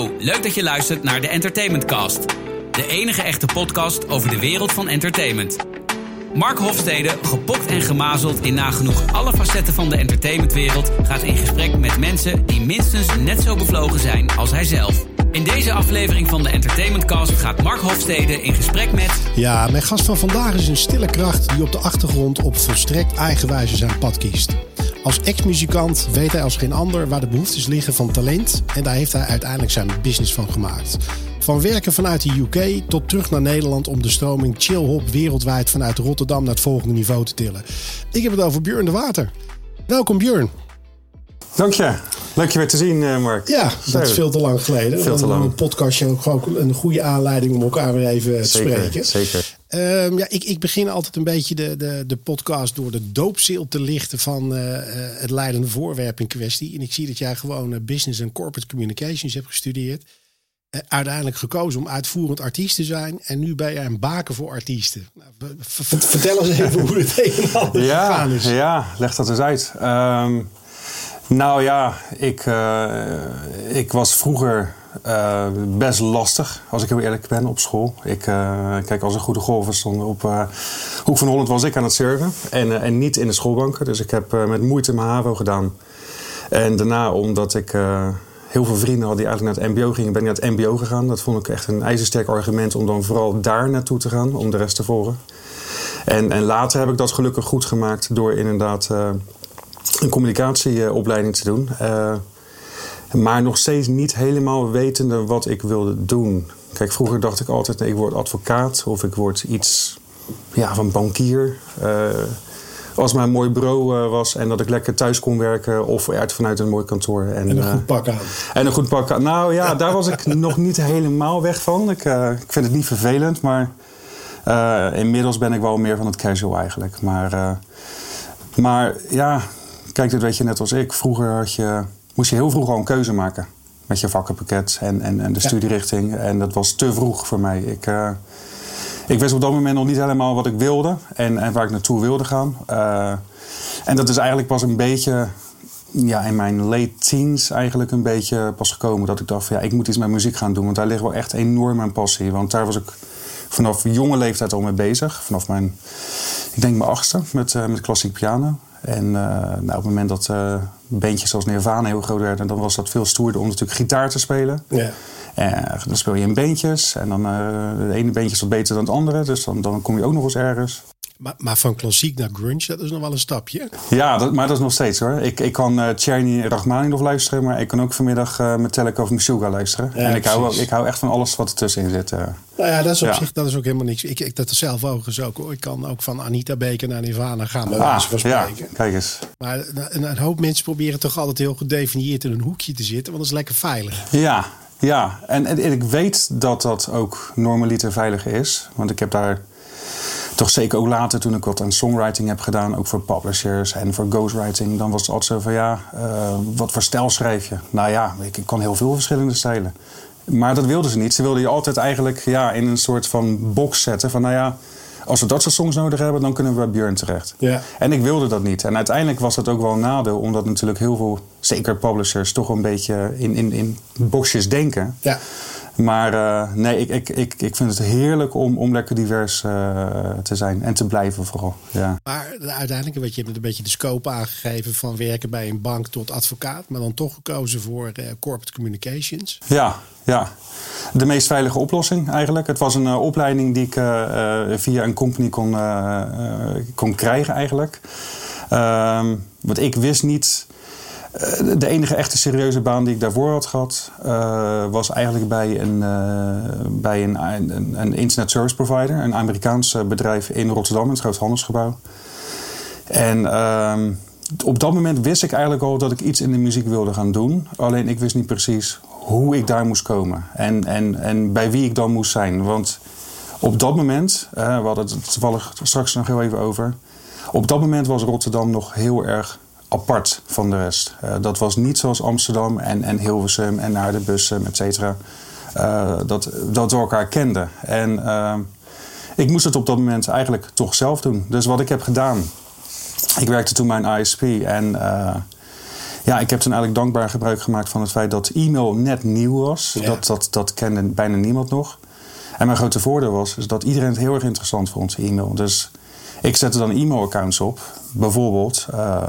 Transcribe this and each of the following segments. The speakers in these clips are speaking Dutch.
Hallo, leuk dat je luistert naar de Entertainment Cast. De enige echte podcast over de wereld van entertainment. Mark Hofstede, gepokt en gemazeld in nagenoeg alle facetten van de entertainmentwereld, gaat in gesprek met mensen die minstens net zo bevlogen zijn als hij zelf. In deze aflevering van de Entertainment Cast gaat Mark Hofstede in gesprek met. Ja, mijn gast van vandaag is een stille kracht die op de achtergrond op volstrekt eigenwijze zijn pad kiest. Als ex-muzikant weet hij als geen ander waar de behoeftes liggen van talent en daar heeft hij uiteindelijk zijn business van gemaakt. Van werken vanuit de UK tot terug naar Nederland om de stroming chill-hop wereldwijd vanuit Rotterdam naar het volgende niveau te tillen. Ik heb het over Björn de Water. Welkom Björn. Dank je. Leuk je weer te zien, eh, Mark. Ja, dat is veel te lang geleden. Veel te lang. Een podcastje ook gewoon een goede aanleiding om elkaar weer even te spreken. zeker. Ehm, ja, ik, ik begin altijd een beetje de, de, de podcast door de doopzeel te lichten van eh, eh, het leidende voorwerp in kwestie. En ik zie dat jij gewoon eh, business en corporate communications hebt gestudeerd. Eh, uiteindelijk gekozen om uitvoerend artiest te zijn. En nu ben jij een baken voor artiesten. Nou, vertel eens even hoe het een en ander Ja, gegaan is. ja, leg dat eens uit. Ehm, nou ja, ik, eh, ik was vroeger eh, best lastig, als ik heel eerlijk ben, op school. Ik, eh, kijk, als een goede golfer stond op Hoek van Holland was ik aan het surfen. En, en niet in de schoolbanken. Dus ik heb met moeite mijn HAVO gedaan. En daarna, omdat ik heel veel vrienden had die eigenlijk naar het mbo gingen, ben ik naar het mbo gegaan. Dat vond ik echt een ijzersterk argument om dan vooral daar naartoe te gaan, om de rest te volgen. En, en later heb ik dat gelukkig goed gemaakt door inderdaad een communicatieopleiding te doen. Eh, maar nog steeds niet helemaal wetende wat ik wilde doen. Kijk, vroeger dacht ik altijd, nee, ik word advocaat of ik word iets ja, van bankier. Eh, als een mooi bureau eh, was en dat ik lekker thuis kon werken of uit vanuit een mooi kantoor. En een eh, goed pak aan. en een goed pak. Nou ja, daar was ik nog niet helemaal weg van. Ik, ik vind het niet vervelend, maar inmiddels ben ik wel meer van het casual eigenlijk. Maar, maar ja, kijk, dat weet je net als ik. Vroeger had je, moest je heel vroeg al een keuze maken met je vakkenpakket en, en, en de Ja. studierichting. En dat was te vroeg voor mij. Ik, eh, ik wist op dat moment nog niet helemaal wat ik wilde en, en waar ik naartoe wilde gaan. Eh, en dat is eigenlijk pas een beetje ja, in mijn late teens eigenlijk een beetje pas gekomen. Dat ik dacht van ja, ik moet iets met muziek gaan doen. Want daar ligt wel echt enorm mijn passie. Want daar was ik vanaf jonge leeftijd al mee bezig. Vanaf mijn, ik denk mijn achtste met, eh, met klassiek piano. En eh, nou, op het moment dat eh bandjes zoals Nirvana heel groot werden... dan was dat veel stoerder om natuurlijk gitaar te spelen. Ja. Eh, dan speel je in bandjes. En dan uh, de ene bandje is wat beter dan het andere. Dus dan, dan kom je ook nog eens ergens. Maar, maar van klassiek naar grunge, dat is nog wel een stapje. Ja, dat, maar dat is nog steeds hoor. Ik, ik kan uh, Czerny Rachmaninoff luisteren, maar ik kan ook vanmiddag uh, Metallica of Meshuggah luisteren. Ja, en ik hou, ik hou echt van alles wat ertussenin zit. Uh. Nou ja, dat is op Ja. zich dat is ook helemaal niks. Ik, ik dat zelf overigens ook hoor. Ik kan ook van Anita Beker naar Nirvana gaan, Ah, ja, kijk eens. Maar een, een hoop mensen proberen toch altijd heel gedefinieerd in een hoekje te zitten, want dat is lekker veilig. Ja, ja. En, ik weet dat dat ook normaliter veilig is. Want ik heb daar toch zeker ook later, toen ik wat aan songwriting heb gedaan, ook voor publishers en voor ghostwriting, dan was het altijd zo van ja, uh, wat voor stijl schrijf je? Nou ja, ik, ik kan heel veel verschillende stijlen. Maar dat wilden ze niet. Ze wilden je altijd eigenlijk ja, in een soort van box zetten van nou ja, als we dat soort songs nodig hebben, dan kunnen we bij Björn terecht. Ja. En ik wilde dat niet. En uiteindelijk was dat ook wel een nadeel, omdat natuurlijk heel veel, zeker publishers, toch een beetje in, in, in boxjes denken. Ja. Maar uh, nee, ik, ik, ik, ik vind het heerlijk om, om lekker divers uh, te zijn en te blijven vooral. Ja. Maar uiteindelijk, weet je, hebt een beetje de scope aangegeven van werken bij een bank tot advocaat, maar dan toch gekozen voor uh, corporate communications. Ja, ja. De meest veilige oplossing eigenlijk. Het was een uh, opleiding die ik uh, via een company kon, kon krijgen eigenlijk. Ehm, want ik wist niet... eh, De enige echte serieuze baan die ik daarvoor had gehad... was eigenlijk bij, een, bij een, een, een, internet service provider. Een Amerikaans bedrijf in Rotterdam, in het groot handelsgebouw. En... ehm, op dat moment wist ik eigenlijk al dat ik iets in de muziek wilde gaan doen. Alleen ik wist niet precies hoe ik daar moest komen. En, en, en bij wie ik dan moest zijn. Want op dat moment, uh, we hadden het toevallig straks nog heel even over. Op dat moment was Rotterdam nog heel erg apart van de rest. Uh, dat was niet zoals Amsterdam en, en Hilversum en Aardenbussen, et cetera. Uh, dat, dat we elkaar kenden. En eh, ik moest het op dat moment eigenlijk toch zelf doen. Dus wat ik heb gedaan. Ik werkte toen bij een ISP en ja, ik heb toen eigenlijk dankbaar gebruik gemaakt van het feit dat e-mail net nieuw was. Dat, dat, dat kende bijna niemand nog. En mijn grote voordeel was is dat iedereen het heel erg interessant vond, e-mail. Dus ik zette dan e-mailaccounts op. Bijvoorbeeld uh,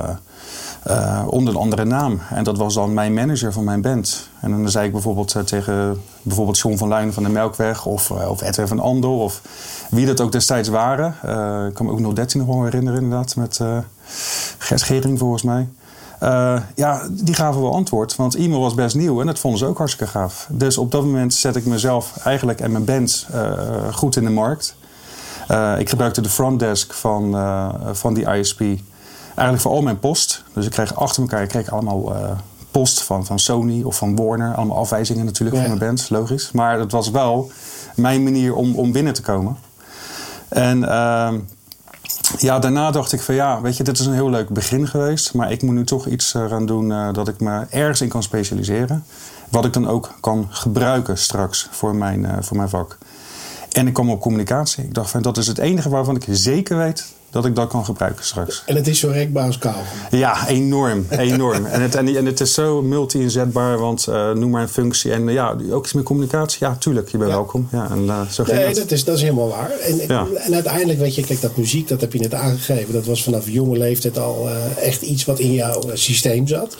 uh, onder een andere naam. En dat was dan mijn manager van mijn band. En dan zei ik bijvoorbeeld uh, tegen bijvoorbeeld John van Luijn van de Melkweg... of, of Edwin van Andel of wie dat ook destijds waren. ik kan me ook 013 nog wel herinneren inderdaad. Met Gert Gering volgens mij. Uh, ja, die gaven wel antwoord. Want e-mail was best nieuw en dat vonden ze ook hartstikke gaaf. Dus op dat moment zet ik mezelf eigenlijk en mijn band uh, goed in de markt. Uh, ik gebruikte de frontdesk van, van die ISP eigenlijk voor al mijn post. Dus ik kreeg achter elkaar ik kreeg allemaal post van, van Sony of van Warner. Allemaal afwijzingen natuurlijk ja. van mijn band, logisch. Maar dat was wel mijn manier om, om binnen te komen. En ehm, ja, daarna dacht ik van ja, weet je, dit is een heel leuk begin geweest. Maar ik moet nu toch iets uh, gaan doen uh, dat ik me ergens in kan specialiseren. Wat ik dan ook kan gebruiken straks voor mijn, uh, voor mijn vak. En ik kwam op communicatie. Ik dacht van dat is het enige waarvan ik zeker weet dat ik dat kan gebruiken straks. En het is zo rekbaar als? Ja, enorm. enorm. en, het, en, het is zo multi-inzetbaar, want uh, noem maar een functie. En uh, ja, ook iets met communicatie. Ja, tuurlijk, je bent ja. welkom. Ja, en, uh, zo nee, dat. Dat, is, dat is helemaal waar. En, ja. en uiteindelijk, weet je, kijk, dat muziek, dat heb je net aangegeven. Dat was vanaf jonge leeftijd al echt iets wat in jouw systeem zat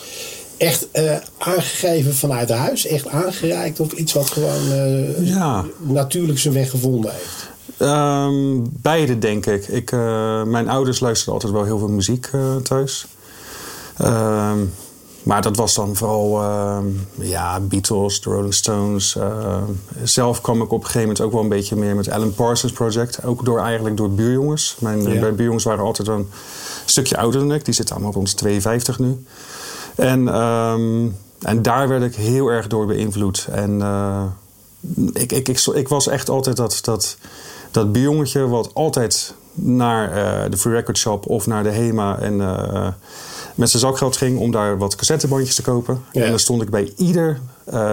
echt uh, aangegeven vanuit huis? Echt aangereikt of iets wat gewoon uh, ja. natuurlijk zijn weg gevonden heeft? Um, beide, denk ik. ik uh, mijn ouders luisterden altijd wel heel veel muziek thuis. Um, maar dat was dan vooral uh, ja, Beatles, The Rolling Stones. Zelf kwam ik op een gegeven moment ook wel een beetje meer met Alan Parsons Project. Ook door, eigenlijk door buurjongens. Mijn ja. Mijn buurjongens waren altijd een stukje ouder dan ik. Die zitten allemaal rond 52 nu. En, um, en daar werd ik heel erg door beïnvloed. En uh, ik, ik, ik, ik, was echt altijd dat, dat, dat buurjongetje wat altijd naar uh, de Free Record Shop of naar de HEMA en uh, met zijn zakgeld ging om daar wat cassettebandjes te kopen. Ja. En dan stond ik bij ieder uh,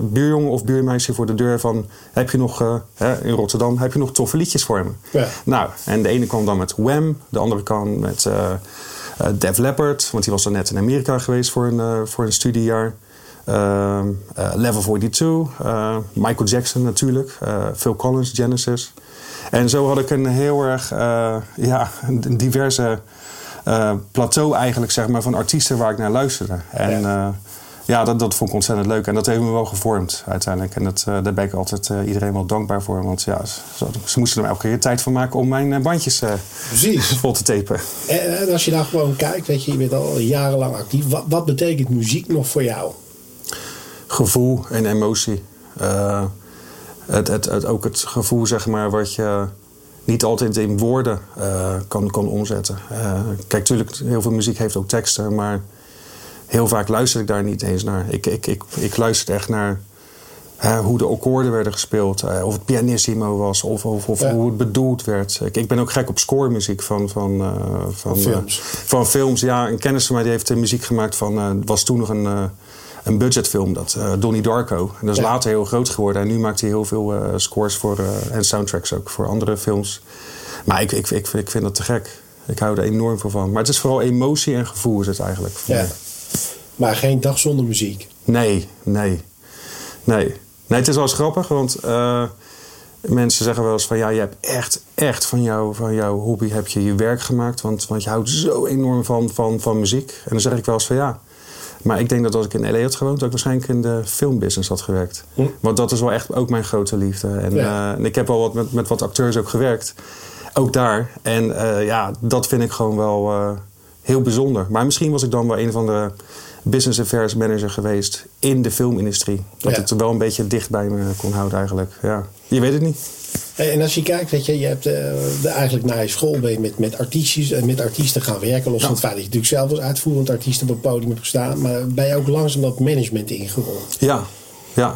buurjongen of buurmeisje voor de deur van... heb je nog, in Rotterdam, heb je nog toffe liedjes voor me? Ja. Nou, en de ene kwam dan met Wham, de andere kwam met... Def Leppard, want die was dan net in Amerika geweest voor een, voor een studiejaar. Uh, Level 42, Michael Jackson natuurlijk, Phil Collins, Genesis. En zo had ik een heel erg ja, een diverse plateau eigenlijk zeg maar, van artiesten waar ik naar luisterde. En ja ja, dat, dat vond ik ontzettend leuk. En dat heeft me wel gevormd uiteindelijk. En dat, uh, daar ben ik altijd uh, iedereen wel dankbaar voor. Want ja, ze, ze, moesten er elke keer tijd van maken om mijn uh, bandjes vol te tapen. En, en, als je dan gewoon kijkt, weet je, je bent al jarenlang actief. Wat, wat betekent muziek nog voor jou? Gevoel en emotie. Het, het, het, ook het gevoel, zeg maar, wat je niet altijd in woorden kan, kan omzetten. kijk, natuurlijk, heel veel muziek heeft ook teksten, maar heel vaak luister ik daar niet eens naar. Ik, ik, ik, ik luister echt naar hoe de akkoorden werden gespeeld. Of het pianissimo was. Of, of, of ja. hoe het bedoeld werd. Ik, ik ben ook gek op scoremuziek van, van, van, films. Van films. Ja, een kennis van mij die heeft muziek gemaakt van... was toen nog een, een budgetfilm, dat, Donnie Darko. En dat is ja. later heel groot geworden. En nu maakt hij heel veel scores voor, en soundtracks ook voor andere films. Maar ik, ik, ik, ik vind dat te gek. Ik hou er enorm veel van. Maar het is vooral emotie en gevoel is het eigenlijk. Voor ja. Maar geen dag zonder muziek. Nee, nee. Nee. Nee, het is wel eens grappig, want uh, mensen zeggen wel eens van ja, je hebt echt, echt van, jou, van jouw hobby heb je je werk gemaakt. Want, want je houdt zo enorm van, van, van muziek. En dan zeg ik wel eens van ja. Maar ik denk dat als ik in LA had gewoond, dat ik waarschijnlijk in de filmbusiness had gewerkt. Hm. Want dat is wel echt ook mijn grote liefde. En, ja. uh, en ik heb al wat met, met wat acteurs ook gewerkt. Ook daar. En uh, ja, dat vind ik gewoon wel heel bijzonder. Maar misschien was ik dan wel een van de business affairs manager geweest in de filmindustrie. Dat ja. het wel een beetje dicht bij me kon houden eigenlijk. Ja. Je weet het niet. En als je kijkt, weet je, je hebt uh, de, eigenlijk na je school ben je met, met, artiesten, met artiesten gaan werken. Los van het feit dat je natuurlijk zelf als uitvoerend artiest op het podium hebt gestaan. Maar ben je ook langzaam dat management ingerold? Ja, ja.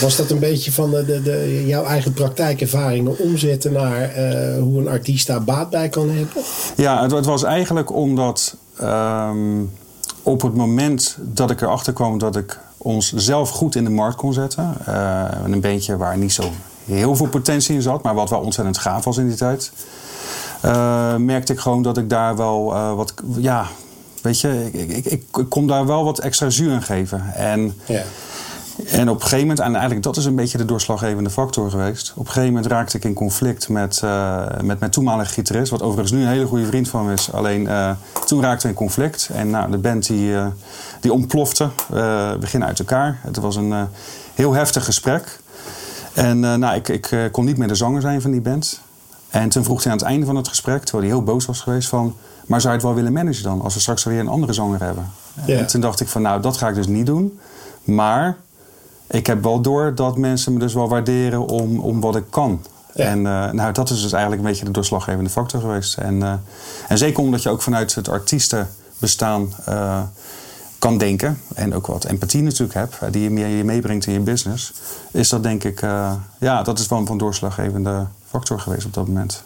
Was dat een beetje van de, de, de, jouw eigen praktijkervaringen omzetten naar uh, hoe een artiest daar baat bij kan hebben? Ja, het, het was eigenlijk omdat um, op het moment dat ik erachter kwam dat ik ons zelf goed in de markt kon zetten. Uh, een beentje waar niet zo heel veel potentie in zat, maar wat wel ontzettend gaaf was in die tijd. Uh, merkte ik gewoon dat ik daar wel uh, wat, ja, weet je, ik, ik, ik, ik kon daar wel wat extra zuur aan geven. En, Ja. en op een gegeven moment, en eigenlijk dat is een beetje de doorslaggevende factor geweest. Op een gegeven moment raakte ik in conflict met, eh, met mijn toenmalige gitarist, wat overigens nu een hele goede vriend van me is. Alleen eh, toen raakte we in conflict en nou, de band die, eh, die ontplofte. Eh, we gingen uit elkaar. Het was een eh, heel heftig gesprek. En eh, nou, ik, ik eh, kon niet meer de zanger zijn van die band. En toen vroeg hij aan het einde van het gesprek, terwijl hij heel boos was geweest, van... Maar zou je het wel willen managen dan, als we straks weer een andere zanger hebben? En toen dacht ik van, nou, dat ga ik dus niet doen. Maar ik heb wel door dat mensen me dus wel waarderen om, om wat ik kan. Ja. En eh, nou, dat is dus eigenlijk een beetje de doorslaggevende factor geweest. En, en zeker omdat je ook vanuit het artiestenbestaan eh, kan denken. En ook wat empathie natuurlijk hebt, eh, die je, mee- je meebrengt in je business. Is dat denk ik, eh, ja, dat is wel een doorslaggevende factor geweest op dat moment.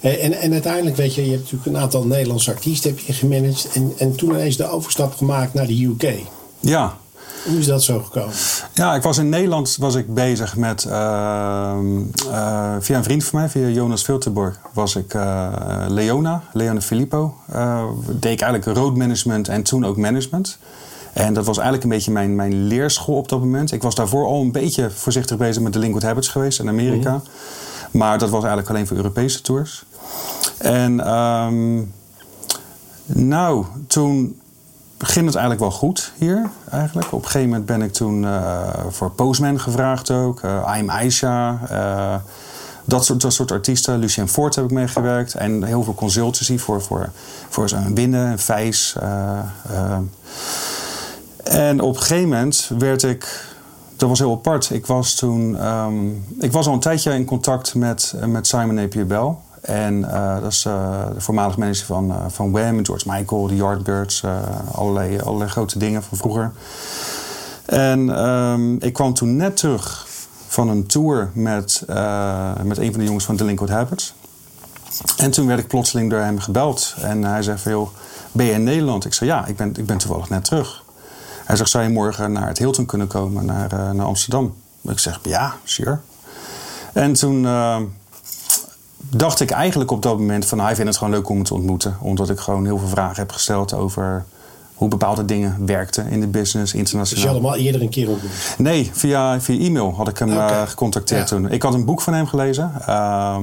Hey, En, en uiteindelijk, weet je, je hebt natuurlijk een aantal Nederlandse artiesten heb je gemanaged. En, en toen ineens de overstap gemaakt naar de UK. Ja, Hoe is dat zo gekomen? Ja, ik was in Nederland was ik bezig met, ehm, eh, via een vriend van mij, via Jonas Filterborg, was ik eh, Leona, Leona Filippo. eh, deed ik eigenlijk road management en toen ook management. En dat was eigenlijk een beetje mijn, mijn leerschool op dat moment. Ik was daarvoor al een beetje voorzichtig bezig met de Liquid Habits geweest in Amerika. Maar dat was eigenlijk alleen voor Europese tours. En ehm, nou, toen ging het eigenlijk wel goed hier. Eigenlijk. Op een gegeven moment ben ik toen eh, voor Postman gevraagd ook. eh I'm Aisha. eh, dat, soort, dat soort artiesten. Lucien Fort heb ik meegewerkt. En heel veel consultancy voor, voor, voor zo'n Winnen en Vijs. En op een gegeven moment werd ik... Dat was heel apart. Ik was toen... ehm, ik was al een tijdje in contact met, met Simon Napier Bell. En eh, dat is eh, de voormalig manager van, eh, van Wham, George Michael, de Yardbirds. allerlei, allerlei grote dingen van vroeger. En ehm, ik kwam toen net terug van een tour met, met een van de jongens van Delinquent Habits. En toen werd ik plotseling door hem gebeld. En hij zei van, ben je in Nederland? Ik zei, ja, ik ben, ik ben toevallig net terug. Hij zegt, zou je morgen naar het Hilton kunnen komen, naar, naar Amsterdam? Ik zeg, ja, sure. En toen eh, dacht ik eigenlijk op dat moment van... nou, hij vindt het gewoon leuk om me te ontmoeten. Omdat ik gewoon heel veel vragen heb gesteld over hoe bepaalde dingen werkten in de business, Dus je internationaal. had hem al eerder een keer ontmoet. Nee, via, via e-mail had ik hem eh, gecontacteerd Ja. toen. Ik had een boek van hem gelezen. ehm,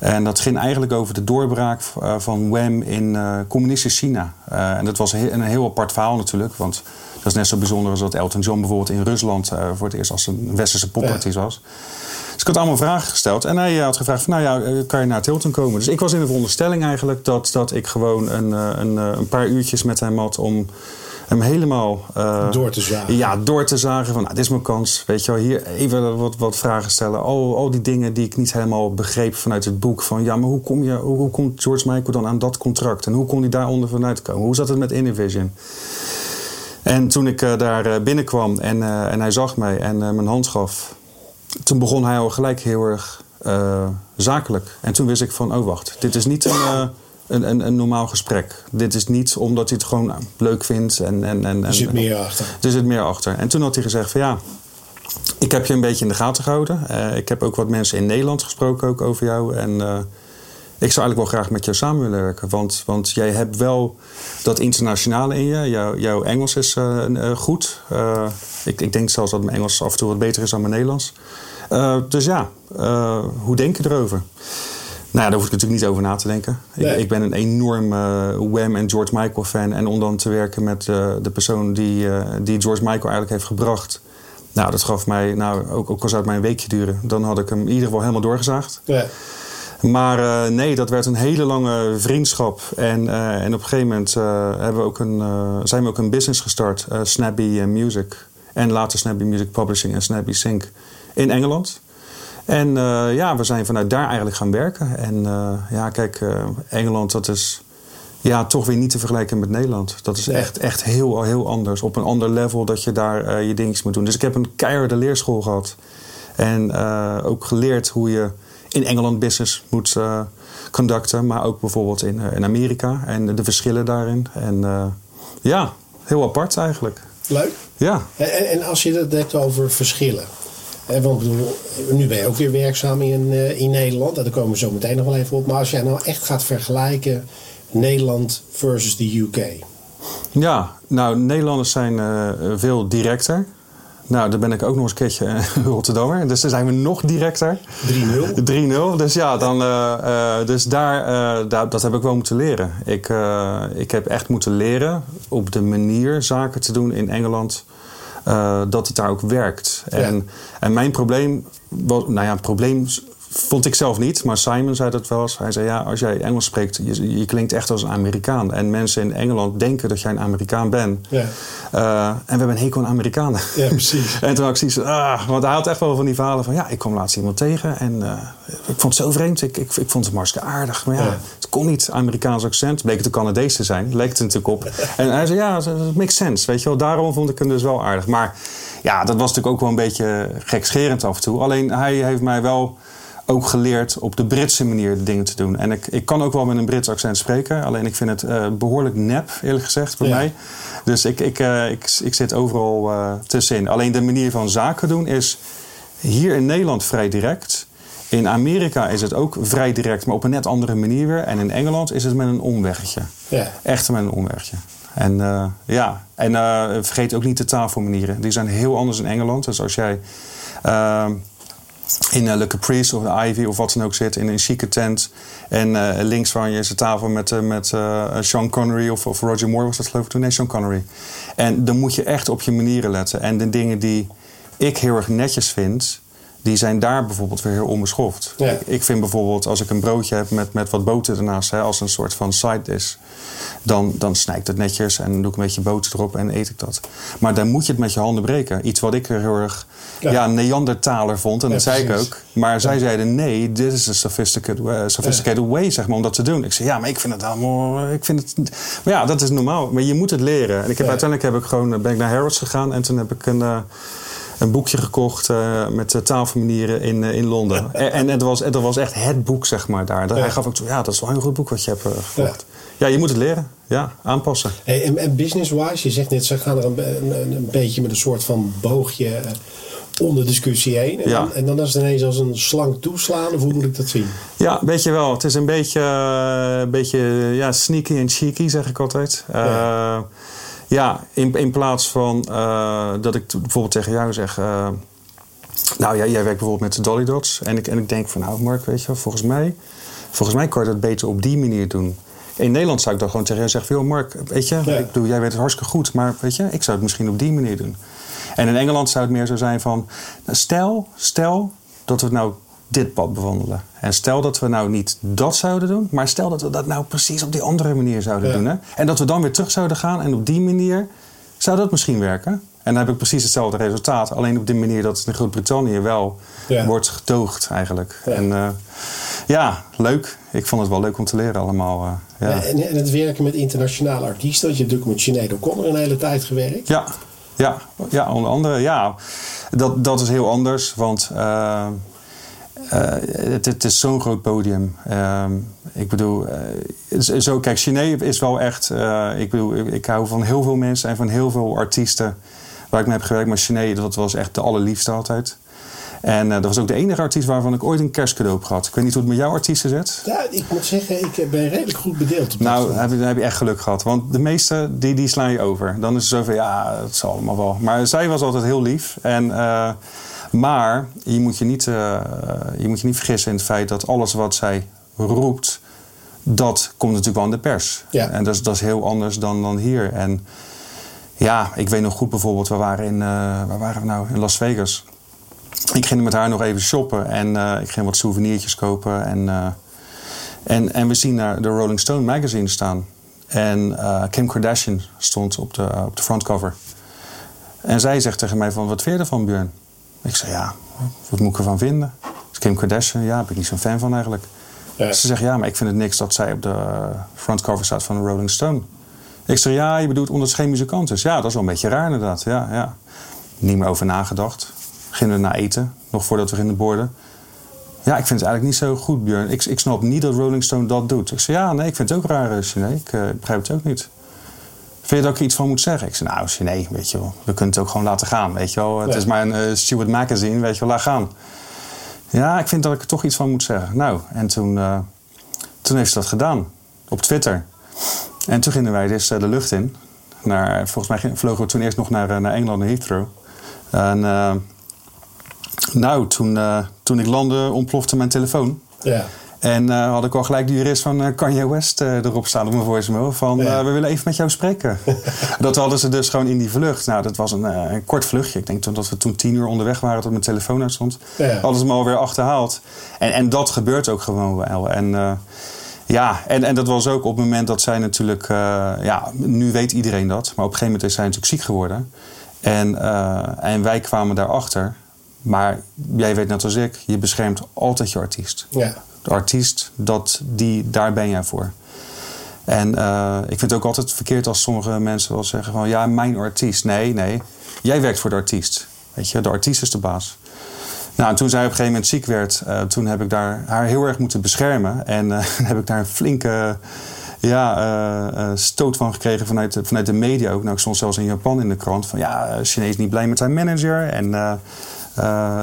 en dat ging eigenlijk over de doorbraak eh, van Wham in eh, communistisch China. En dat was een, he- een heel apart verhaal natuurlijk. Want is net zo bijzonder als dat Elton John bijvoorbeeld in Rusland... eh, voor het eerst als een westerse popartiest was. Dus ik had allemaal vragen gesteld. En hij had gevraagd van, nou ja, eh, kan je naar het Hilton komen? Dus ik was in de veronderstelling eigenlijk dat, dat ik gewoon een, eh, een, een paar uurtjes met hem had... om hem helemaal... eh, Door te zagen. Ja, door te zagen van, nou, dit is mijn kans. Weet je wel, hier even wat, wat vragen stellen. Al, al die dingen die ik niet helemaal begreep vanuit het boek. Van, ja, maar hoe, kom je, hoe, hoe komt George Michael dan aan dat contract? En hoe kon hij daaronder vanuit komen? Hoe zat het met Innovision? En toen ik eh, daar eh, binnenkwam en, eh, en hij zag mij en mijn hand gaf... Toen begon hij al gelijk heel erg zakelijk. En toen wist ik van, oh wacht, dit is niet een, een, een, een normaal gesprek. Dit is niet omdat hij het gewoon nou, leuk vindt. En, en, en, Er zit meer achter. er zit meer achter. En toen had hij gezegd van ja, ik heb je een beetje in de gaten gehouden. Eh, ik heb ook wat mensen in Nederland gesproken ook over jou. En ik zou eigenlijk wel graag met jou samen willen werken. Want, want jij hebt wel dat internationale in je. Jouw, jouw Engels is eh, eh, goed. Eh, ik, ik denk zelfs dat mijn Engels af en toe wat beter is dan mijn Nederlands. Dus ja, hoe denk je erover? Nou ja, daar hoef ik natuurlijk niet over na te denken. Nee. Ik, ik ben een enorm Wham en George Michael fan. En om dan te werken met de persoon die, die George Michael eigenlijk heeft gebracht. Nou, dat gaf mij, nou, ook, ook al zou het mij een weekje duren, dan had ik hem in ieder geval helemaal doorgezaagd. Ja. Maar eh, nee, dat werd een hele lange vriendschap. En, eh, en op een gegeven moment eh, hebben we ook een, zijn we ook een business gestart, Snappy Music. En later Snappy Music Publishing en Snappy Sync in Engeland. En ja, we zijn vanuit daar eigenlijk gaan werken. En ja, kijk, Engeland, dat is ja, toch weer niet te vergelijken met Nederland. Dat is echt, echt heel, heel anders. Op een ander level dat je daar je dingetjes moet doen. Dus ik heb een keiharde leerschool gehad. En ook geleerd hoe je in Engeland business moet eh, conducten. Maar ook bijvoorbeeld in, eh, in Amerika. En de verschillen daarin. En eh, ja, heel apart eigenlijk. Leuk. Ja. En, en als je het hebt over verschillen. Hè, want bedoel, nu ben je ook weer werkzaam in, in Nederland. Daar komen we zo meteen nog wel even op. Maar als jij nou echt gaat vergelijken Nederland versus de UK. Ja, nou, Nederlanders zijn uh, veel directer. Nou, daar ben ik ook nog eens een keertje uh, Rotterdammer. Dus dan zijn we nog directer. 3-0. 3-0. Dus ja, dan, uh, dus daar, daar, dat heb ik wel moeten leren. Ik, ik heb echt moeten leren op de manier zaken te doen in Engeland. dat het daar ook werkt. Ja. En, en mijn probleem was, nou ja, een probleem Vond ik zelf niet, maar Simon zei dat wel eens. Hij zei, ja, als jij Engels spreekt, je, je klinkt echt als een Amerikaan. En mensen in Engeland denken dat jij een Amerikaan bent. Ja. Uh, en we hebben een hekel aan Amerikanen. Ja, precies. en toen had ik zoiets ah, want hij had echt wel van die verhalen van... ja, ik kwam laatst iemand tegen en uh, ik vond het zo vreemd. Ik, ik, ik vond het hartstikke aardig. Maar ja, ja. het kon niet Amerikaans accent. Bleek het een Canadees te zijn. Leek het natuurlijk op. en hij zei, ja, het makes sense. Weet je wel, daarom vond ik hem dus wel aardig. Maar ja, dat was natuurlijk ook wel een beetje gekscherend af en toe. Alleen hij heeft mij wel ook geleerd op de Britse manier de dingen te doen. En ik, ik kan ook wel met een Brits accent spreken. Alleen ik vind het uh, behoorlijk nep, eerlijk gezegd, voor ja. mij. Dus ik, ik, uh, ik, ik zit overal uh, tussenin. Alleen de manier van zaken doen is hier in Nederland vrij direct. In Amerika is het ook vrij direct, maar op een net andere manier weer. En in Engeland is het met een omweggetje. Ja. Echt met een omweggetje. En ja, en vergeet ook niet de tafelmanieren. Die zijn heel anders in Engeland. Dus als jij in uh, Le Caprice of de Ivy of wat dan ook zit. In een chique tent. En uh, links van je is de tafel met, uh, met Sean Connery of, of, Roger Moore was dat geloof ik toen. Nee, Sean Connery. En dan moet je echt op je manieren letten. En de dingen die ik heel erg netjes vind... die zijn daar bijvoorbeeld weer heel onbeschoft. Ja. Ik, ik, vind bijvoorbeeld als ik een broodje heb met, met wat boter ernaast... Hè, als een soort van side dish... Dan, dan snij ik het netjes en doe ik een beetje boter erop en eet ik dat. Maar dan moet je het met je handen breken. Iets wat ik heel erg ja. ja Neandertaler vond. En dat zei ik ook. Maar zij zeiden nee, dit is een sophisticated, uh, sophisticated way zeg maar, om dat te doen. Ik zei ja, maar ik vind het allemaal... Ik vind het, maar ja, dat is normaal. Maar je moet het leren. En ik heb, uiteindelijk heb ik gewoon, ben ik naar Harrods gegaan en toen heb ik een... Uh, een boekje gekocht uh, met uh, taalformulieren in, uh, in Londen. en en het, was, het was echt het boek, zeg maar, daar. Hij gaf ook toe, ja, dat is wel een goed boek wat je hebt gekocht. Ja. je moet het leren. Ja, aanpassen. Hey, en, en business-wise, je zegt net, ze gaan er een, een, een, beetje met een soort van boogje onder discussie heen. En, ja. dan, en dan is het ineens als een slang toeslaan, of hoe moet ik dat zien? Ja, weet je wel. Het is een beetje, een beetje ja, sneaky en cheeky, zeg ik altijd. Ja. Ja, in, in plaats van uh, dat ik bijvoorbeeld tegen jou zeg... Uh, nou ja, jij werkt bijvoorbeeld met de Dolly Dots. En ik, en ik denk van, nou Mark, weet je volgens mij... Volgens mij kan je dat beter op die manier doen. In Nederland zou ik dan gewoon tegen jou zeggen... Mark, weet je, ja. ik bedoel, jij weet het hartstikke goed... maar weet je, ik zou het misschien op die manier doen. En in Engeland zou het meer zo zijn van... Nou, stel, stel dat we het nou dit pad bewandelen. En stel dat we nou niet dat zouden doen, maar stel dat we dat nou precies op die andere manier zouden doen. Hè? En dat we dan weer terug zouden gaan en op die manier zou dat misschien werken. En dan heb ik precies hetzelfde resultaat. Alleen op die manier dat het in Groot-Brittannië wel ja. wordt getoogd eigenlijk. Ja. En uh, ja, leuk. Ik vond het wel leuk om te leren allemaal. Uh, ja. En, en, het werken met internationale artiesten. Want je hebt natuurlijk met Sinead O'Connor een hele tijd gewerkt. Ja, ja, ja onder andere. Ja, dat, dat is heel anders. Want... Uh, het, het, is zo'n groot podium. Uh, ik bedoel, uh, zo, kijk, Chine is wel echt. Uh, ik bedoel, ik, ik, hou van heel veel mensen en van heel veel artiesten waar ik mee heb gewerkt. Maar Chine, dat was echt de allerliefste altijd. En dat was ook de enige artiest waarvan ik ooit een kerstcadeau heb gehad. Ik weet niet hoe het met jouw artiesten zit. Ja, ik moet zeggen, ik ben redelijk goed bedeeld. Op nou, heb je, heb je echt geluk gehad. Want de meeste, die, die slaan je over. Dan is het zo van, ja, het zal allemaal wel. Maar zij was altijd heel lief. En maar je moet je, niet, uh, je moet je niet vergissen in het feit dat alles wat zij roept, dat komt natuurlijk wel in de pers. Ja. En dat is, dat is heel anders dan, dan hier. En ja, ik weet nog goed bijvoorbeeld, we waren in, uh, waar waren we nou? In Las Vegas. Ik ging met haar nog even shoppen en uh, ik ging wat souvenirtjes kopen. En, en, en we zien daar de Rolling Stone magazine staan. En Kim Kardashian stond op de, op de frontcover. En zij zegt tegen mij van, wat vind je ervan Björn? Ik zei, ja, wat moet ik ervan vinden? Dus Kim Kardashian, ja, ben ik niet zo'n fan van eigenlijk. Ja. Ze zegt, ja, maar ik vind het niks dat zij op de frontcover staat van Rolling Stone. Ik zeg, ja, je bedoelt omdat ze geen muzikant is. Ja, dat is wel een beetje raar inderdaad. Ja, ja. Niet meer over nagedacht. Gingen we naar eten, nog voordat we gingen borden. Ja, ik vind het eigenlijk niet zo goed, Björn. Ik, ik snap niet dat Rolling Stone dat doet. Ik zeg, ja, nee, ik vind het ook raar, Sinead. Ik uh, begrijp het ook niet. Vind je dat ik iets van moet zeggen? Ik zei, nou, nee, weet je wel. We kunnen het ook gewoon laten gaan, weet je wel. Het is maar een uh, Stewart Magazine, weet je wel, laat gaan. Ja, ik vind dat ik er toch iets van moet zeggen. Nou, en toen, uh, toen heeft ze dat gedaan. Op Twitter. En toen gingen wij dus uh, de lucht in. Naar, volgens mij vlogen we toen eerst nog naar, naar Engeland, naar Heathrow. En nou, toen, toen ik landde ontplofte mijn telefoon. Ja. En uh, had ik al gelijk de jurist van uh, Kanye West uh, erop staan op mijn voicemail. Van we willen even met jou spreken. dat hadden ze dus gewoon in die vlucht. Nou, dat was een, een kort vluchtje. Ik denk toen dat we toen tien uur onderweg waren tot mijn telefoon uitstond. Ja. Hadden ze me alweer achterhaald. En, en dat gebeurt ook gewoon wel. En ja, en, en dat was ook op het moment dat zij natuurlijk... ja, nu weet iedereen dat. Maar op een gegeven moment is zij natuurlijk ziek geworden. En, en wij kwamen daarachter. Maar jij weet net als ik, je beschermt altijd je artiest. Ja artiest, dat die, daar ben jij voor. En uh, ik vind het ook altijd verkeerd als sommige mensen wel zeggen van ja, mijn artiest. Nee, nee, jij werkt voor de artiest. Weet je, de artiest is de baas. Nou, en toen zij op een gegeven moment ziek werd, uh, toen heb ik daar haar heel erg moeten beschermen. En uh, heb ik daar een flinke ja, stoot van gekregen vanuit, vanuit de media ook. Nou, ik stond zelfs in Japan in de krant van ja, Chinees niet blij met zijn manager. En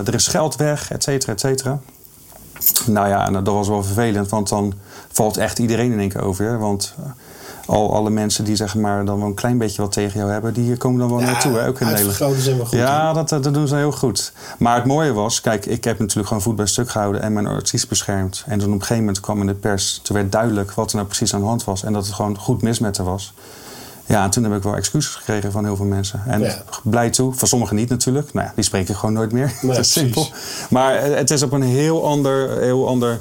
er is geld weg, et cetera, et cetera. Nou ja, en dat was wel vervelend, want dan valt echt iedereen in één keer over. Want eh, al alle mensen die zeg maar dan wel een klein beetje wat tegen jou hebben, die komen dan wel ja, naartoe. Hè? Ook in Nederland. goed. Ja, dat, dat doen ze heel goed. Maar het mooie was, kijk, ik heb natuurlijk gewoon voet bij stuk gehouden en mijn artiest beschermd. En toen op een gegeven moment kwam in de pers, toen werd duidelijk wat er nou precies aan de hand was. En dat het gewoon goed mis met haar was. Ja, en toen heb ik wel excuses gekregen van heel veel mensen. En blij toe. Van sommigen niet natuurlijk. Nou ja, die spreken gewoon nooit meer. dat is simpel. Maar het is op een heel ander, heel ander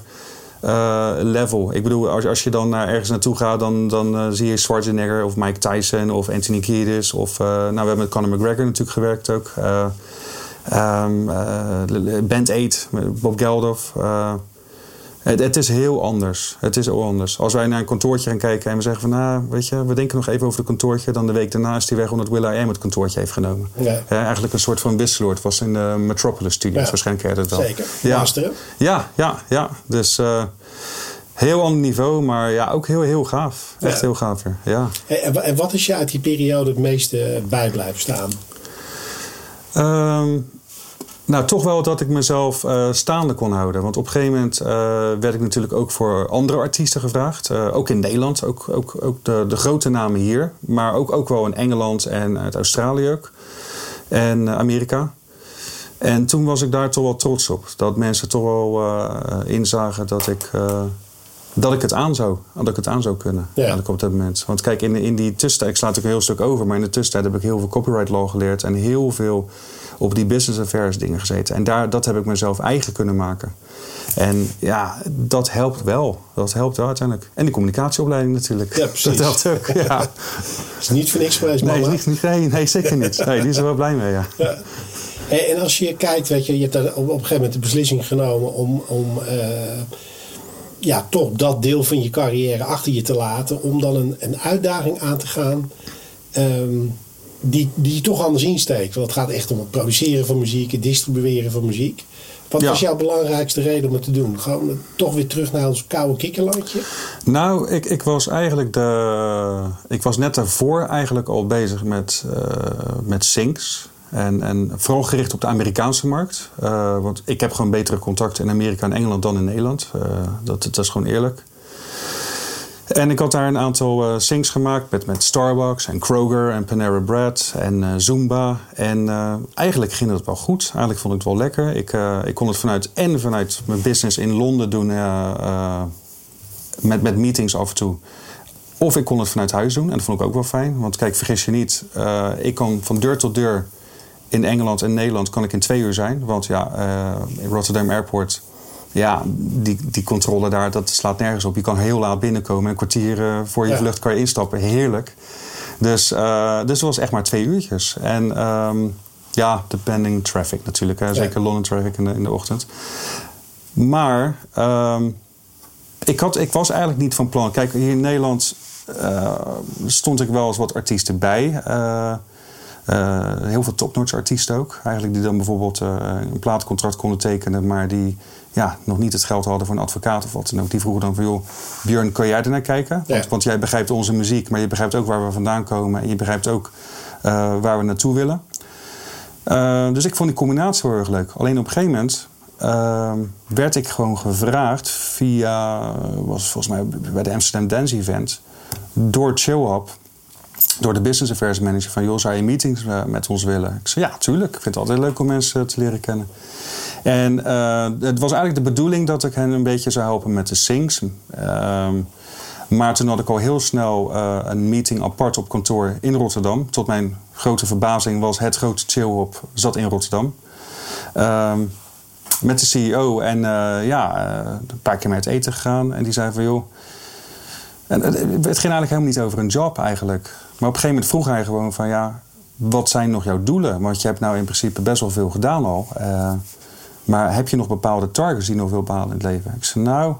uh, level. Ik bedoel, als, als je dan naar ergens naartoe gaat, dan, dan uh, zie je Schwarzenegger of Mike Tyson of Anthony Kiedis. Of, uh, nou, we hebben met Conor McGregor natuurlijk gewerkt ook. Um, Band 8, Bob Geldof. Het, het, is heel anders. Het is heel anders. Als wij naar een kantoortje gaan kijken en we zeggen van... nou, weet je, we denken nog even over het kantoortje... dan de week daarna is hij weg omdat Will I Am het kantoortje heeft genomen. Ja. eigenlijk een soort van wisseloord. was in de Metropolis Studios. Ja. Waarschijnlijk wel. Zeker. Ja. Ja, ja, ja. Dus... Uh, Heel ander niveau, maar ja, ook heel, heel gaaf. Echt heel gaaf weer. Ja. En wat is je uit die periode het meeste bij blijven staan? Um, nou, toch wel dat ik mezelf uh, staande kon houden. Want op een gegeven moment uh, werd ik natuurlijk ook voor andere artiesten gevraagd. Uh, ook in Nederland, ook, ook, ook de, de, grote namen hier. Maar ook, ook wel in Engeland en uit Australië ook. En Amerika. En toen was ik daar toch wel trots op. Dat mensen toch wel inzagen dat ik, dat ik het aan zou. Dat ik het aan zou kunnen. Ja. op dat moment. Want kijk, in, in die tussentijd, ik sla ook een heel stuk over. Maar in de tussentijd heb ik heel veel copyright law geleerd. En heel veel op die business affairs dingen gezeten. En daar, dat heb ik mezelf eigen kunnen maken. En ja, dat helpt wel. Dat helpt wel uiteindelijk. En de communicatieopleiding natuurlijk. Ja, precies. Dat helpt ook, ja. is niet voor niks geweest, nee, niet, niet, nee, nee, zeker niet. Nee, die is er wel blij mee, ja. ja. En als je kijkt, weet je, je hebt op, op een gegeven moment de beslissing genomen om, om uh, ja, toch dat deel van je carrière achter je te laten. Om dan een, een uitdaging aan te gaan. Um, die, die je toch anders insteekt. Want het gaat echt om het produceren van muziek, het distribueren van muziek. Wat was jouw belangrijkste reden om het te doen? Gewoon toch weer terug naar ons koude kikkerlandje? Nou, ik, ik was eigenlijk de. Ik was net daarvoor eigenlijk al bezig met, uh, met syncs. En, en vooral gericht op de Amerikaanse markt. Uh, want ik heb gewoon betere contacten in Amerika en Engeland dan in Nederland. Uh, dat, dat is gewoon eerlijk. En ik had daar een aantal uh, gemaakt met, met Starbucks en Kroger en Panera Bread en uh, Zumba. En uh, eigenlijk ging het wel goed. Eigenlijk vond ik het wel lekker. Ik, ik kon het vanuit en vanuit mijn business in Londen doen met, met meetings af en toe. Of ik kon het vanuit huis doen en dat vond ik ook wel fijn. Want kijk, vergis je niet, ik kan van deur tot deur in Engeland en Nederland kan ik in twee uur zijn. Want ja, in Rotterdam Airport ja, die, die controle daar, dat slaat nergens op. Je kan heel laat binnenkomen. Een kwartier uh, voor je vlucht kan je instappen. Heerlijk. Dus, uh, dus het was echt maar twee uurtjes. En um, ja, depending traffic natuurlijk. Hè. Zeker London traffic in de, in de ochtend. Maar um, ik, had, ik was eigenlijk niet van plan. Kijk, hier in Nederland uh, stond ik wel eens wat artiesten bij. Heel veel topnotch artiesten ook. Eigenlijk die dan bijvoorbeeld een plaatcontract konden tekenen, maar die ja, nog niet het geld hadden voor een advocaat of wat dan ook. Die vroegen dan van, joh, Björn, kan jij er naar kijken? Want, want, jij begrijpt onze muziek, maar je begrijpt ook waar we vandaan komen. En je begrijpt ook uh, waar we naartoe willen. Uh, dus ik vond die combinatie heel erg leuk. Alleen op een gegeven moment uh, werd ik gewoon gevraagd via, was volgens mij bij de Amsterdam Dance Event, door Chill door de business affairs manager van... joh, zou je meetings eh, met ons willen? Ik zei, ja, tuurlijk. Ik vind het altijd leuk om mensen te leren kennen. En het was eigenlijk de bedoeling dat ik hen een beetje zou helpen met de sings. Ehm, maar toen had ik al heel snel een meeting apart op kantoor in Rotterdam. Tot mijn grote verbazing was het grote chillhop zat in Rotterdam. Ehm, met de CEO en ja, een paar keer mee het eten gegaan. En die zei van joh en het, ging eigenlijk helemaal niet over een job eigenlijk. Maar op een gegeven moment vroeg hij gewoon van ja, wat zijn nog jouw doelen? Want je hebt nou in principe best wel veel gedaan al. Uh, maar heb je nog bepaalde targets die nog wil behalen in het leven? Ik zei nou,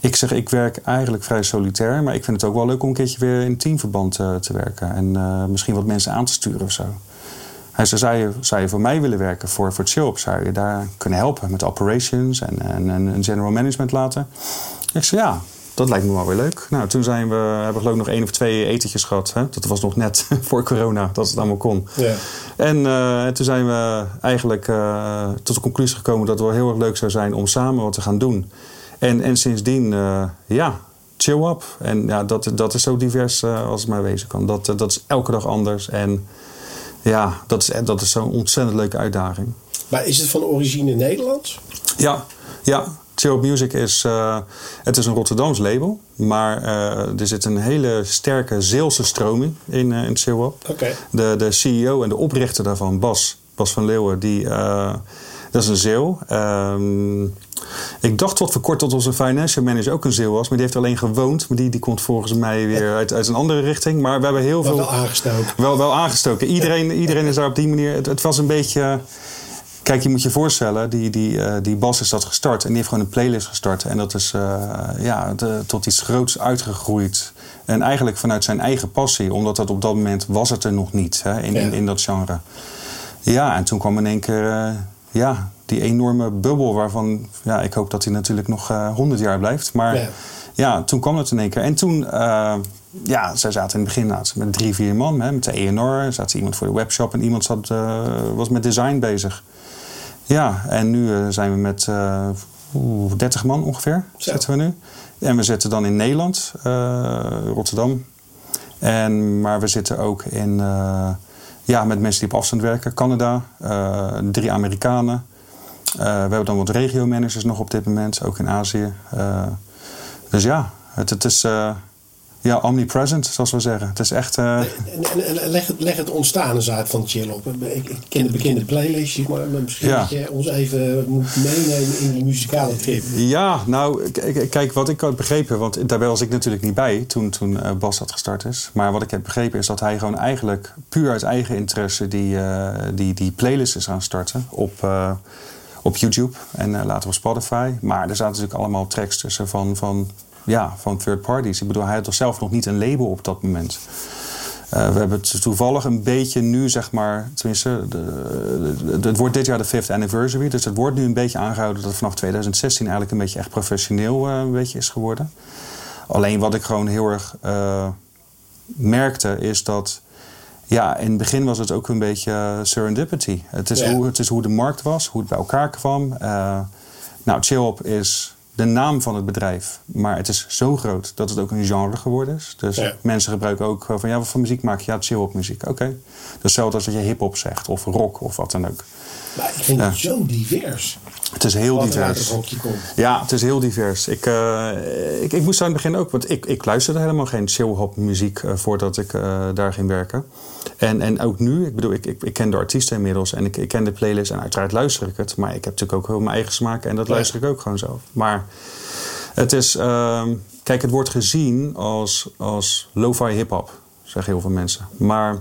ik zeg ik werk eigenlijk vrij solitair. Maar ik vind het ook wel leuk om een keertje weer in teamverband uh, te werken. En uh, misschien wat mensen aan te sturen of zo. Hij zei, zou je, zou voor mij willen werken voor, voor Chilp? Zou je daar kunnen helpen met operations en, en, en general management laten? Ik zei ja, dat lijkt me wel weer leuk. Nou, toen zijn we, hebben geloof ik nog één of twee etentjes gehad. Hè? Dat was nog net voor corona dat het allemaal kon. Ja. En uh, toen zijn we eigenlijk uh, tot de conclusie gekomen dat het wel heel erg leuk zou zijn om samen wat te gaan doen. En, en sindsdien, uh, ja, chill up. En ja, dat, dat is zo divers als het maar wezen kan. Dat, dat is elke dag anders. En ja, dat is, dat is zo'n ontzettend leuke uitdaging. Maar is het van origine Nederlands? Ja, ja. Chill Music is, uh, het is een Rotterdams label. Maar uh, er zit een hele sterke Zeelse stroming in, uh, in. Okay. De, de CEO en de oprichter daarvan, Bas, Bas van Leeuwen, die, dat is een Zeeuw. Um, ik dacht tot voor kort dat onze financial manager ook een Zeeuw was. Maar die heeft alleen gewoond. Maar die, die komt volgens mij weer uit, uit een andere richting. Maar we hebben heel veel... Wel aangestoken. Wel, wel aangestoken. Iedereen, iedereen is daar op die manier... Het, het was een beetje... Kijk, je moet je voorstellen, die, die, uh, die Bas is dat gestart. En die heeft gewoon een playlist gestart. En dat is uh, ja, de, tot iets groots uitgegroeid. En eigenlijk vanuit zijn eigen passie. Omdat dat op dat moment was het er nog niet hè, in, ja. in, in, dat genre. Ja, en toen kwam in één keer uh, ja, die enorme bubbel. Waarvan ja, ik hoop dat hij natuurlijk nog honderd jaar blijft. Maar ja. ja. toen kwam het in één keer. En toen ja, zij zaten in het begin met drie, vier man. Hè, met de ENR. Zat iemand voor de webshop en iemand zat, was met design bezig. Ja, en nu uh, zijn we met uh, 30 man ongeveer. Zo. Zitten we nu. En we zitten dan in Nederland, uh, Rotterdam. En, maar we zitten ook in, ja, met mensen die op afstand werken. Canada, drie Amerikanen. we hebben dan wat regio-managers nog op dit moment, ook in Azië. dus ja, het, het is ja, omnipresent, zoals we zeggen. Het is echt... Uh... leg, het, leg het ontstaan eens uit van Chill op. Ik, ik ken de bekende playlistjes, maar misschien ja. dat je ons even moet meenemen in die muzikale trip. Ja, nou, kijk, wat ik had begrepen, want daar was ik natuurlijk niet bij toen, toen uh, Bas had gestart is. Maar wat ik heb begrepen is dat hij gewoon eigenlijk puur uit eigen interesse die, uh, die, die playlist is aan starten op op YouTube en later op Spotify. Maar er zaten natuurlijk allemaal tracks tussen van, van ja, van third parties. Ik bedoel, hij had toch zelf nog niet een label op dat moment. Uh, we hebben het toevallig een beetje nu, zeg maar, tenminste, de, de, het wordt dit jaar de fifth anniversary. Dus het wordt nu een beetje aangehouden dat het vanaf 2016 eigenlijk een beetje echt professioneel uh, een beetje is geworden. Alleen wat ik gewoon heel erg uh, merkte is dat, ja, in het begin was het ook een beetje serendipity. Het is, ja. hoe, het is hoe de markt was, hoe het bij elkaar kwam. nou, Chillhop is de naam van het bedrijf. Maar het is zo groot dat het ook een genre geworden is. Dus ja. mensen gebruiken ook van ja, wat voor muziek maak je? Ja, chill-hop muziek. Oké. Okay. Dat is hetzelfde als dat je hip-hop zegt of rock of wat dan ook. Maar ik vind ja. het zo divers. Het is heel divers. Ja, het is heel divers. Ik, uh, ik, ik moest aan het begin ook, want ik, ik luisterde helemaal geen chill-hop muziek uh, voordat ik uh, daar ging werken. En, en ook nu, ik bedoel, ik, ik, ik ken de artiesten inmiddels en ik, ik ken de playlist en uiteraard luister ik het. Maar ik heb natuurlijk ook heel mijn eigen smaak en dat ja. luister ik ook gewoon zelf. Maar het is, ehm, kijk, het wordt gezien als, als lo-fi hip-hop, zeggen heel veel mensen. Maar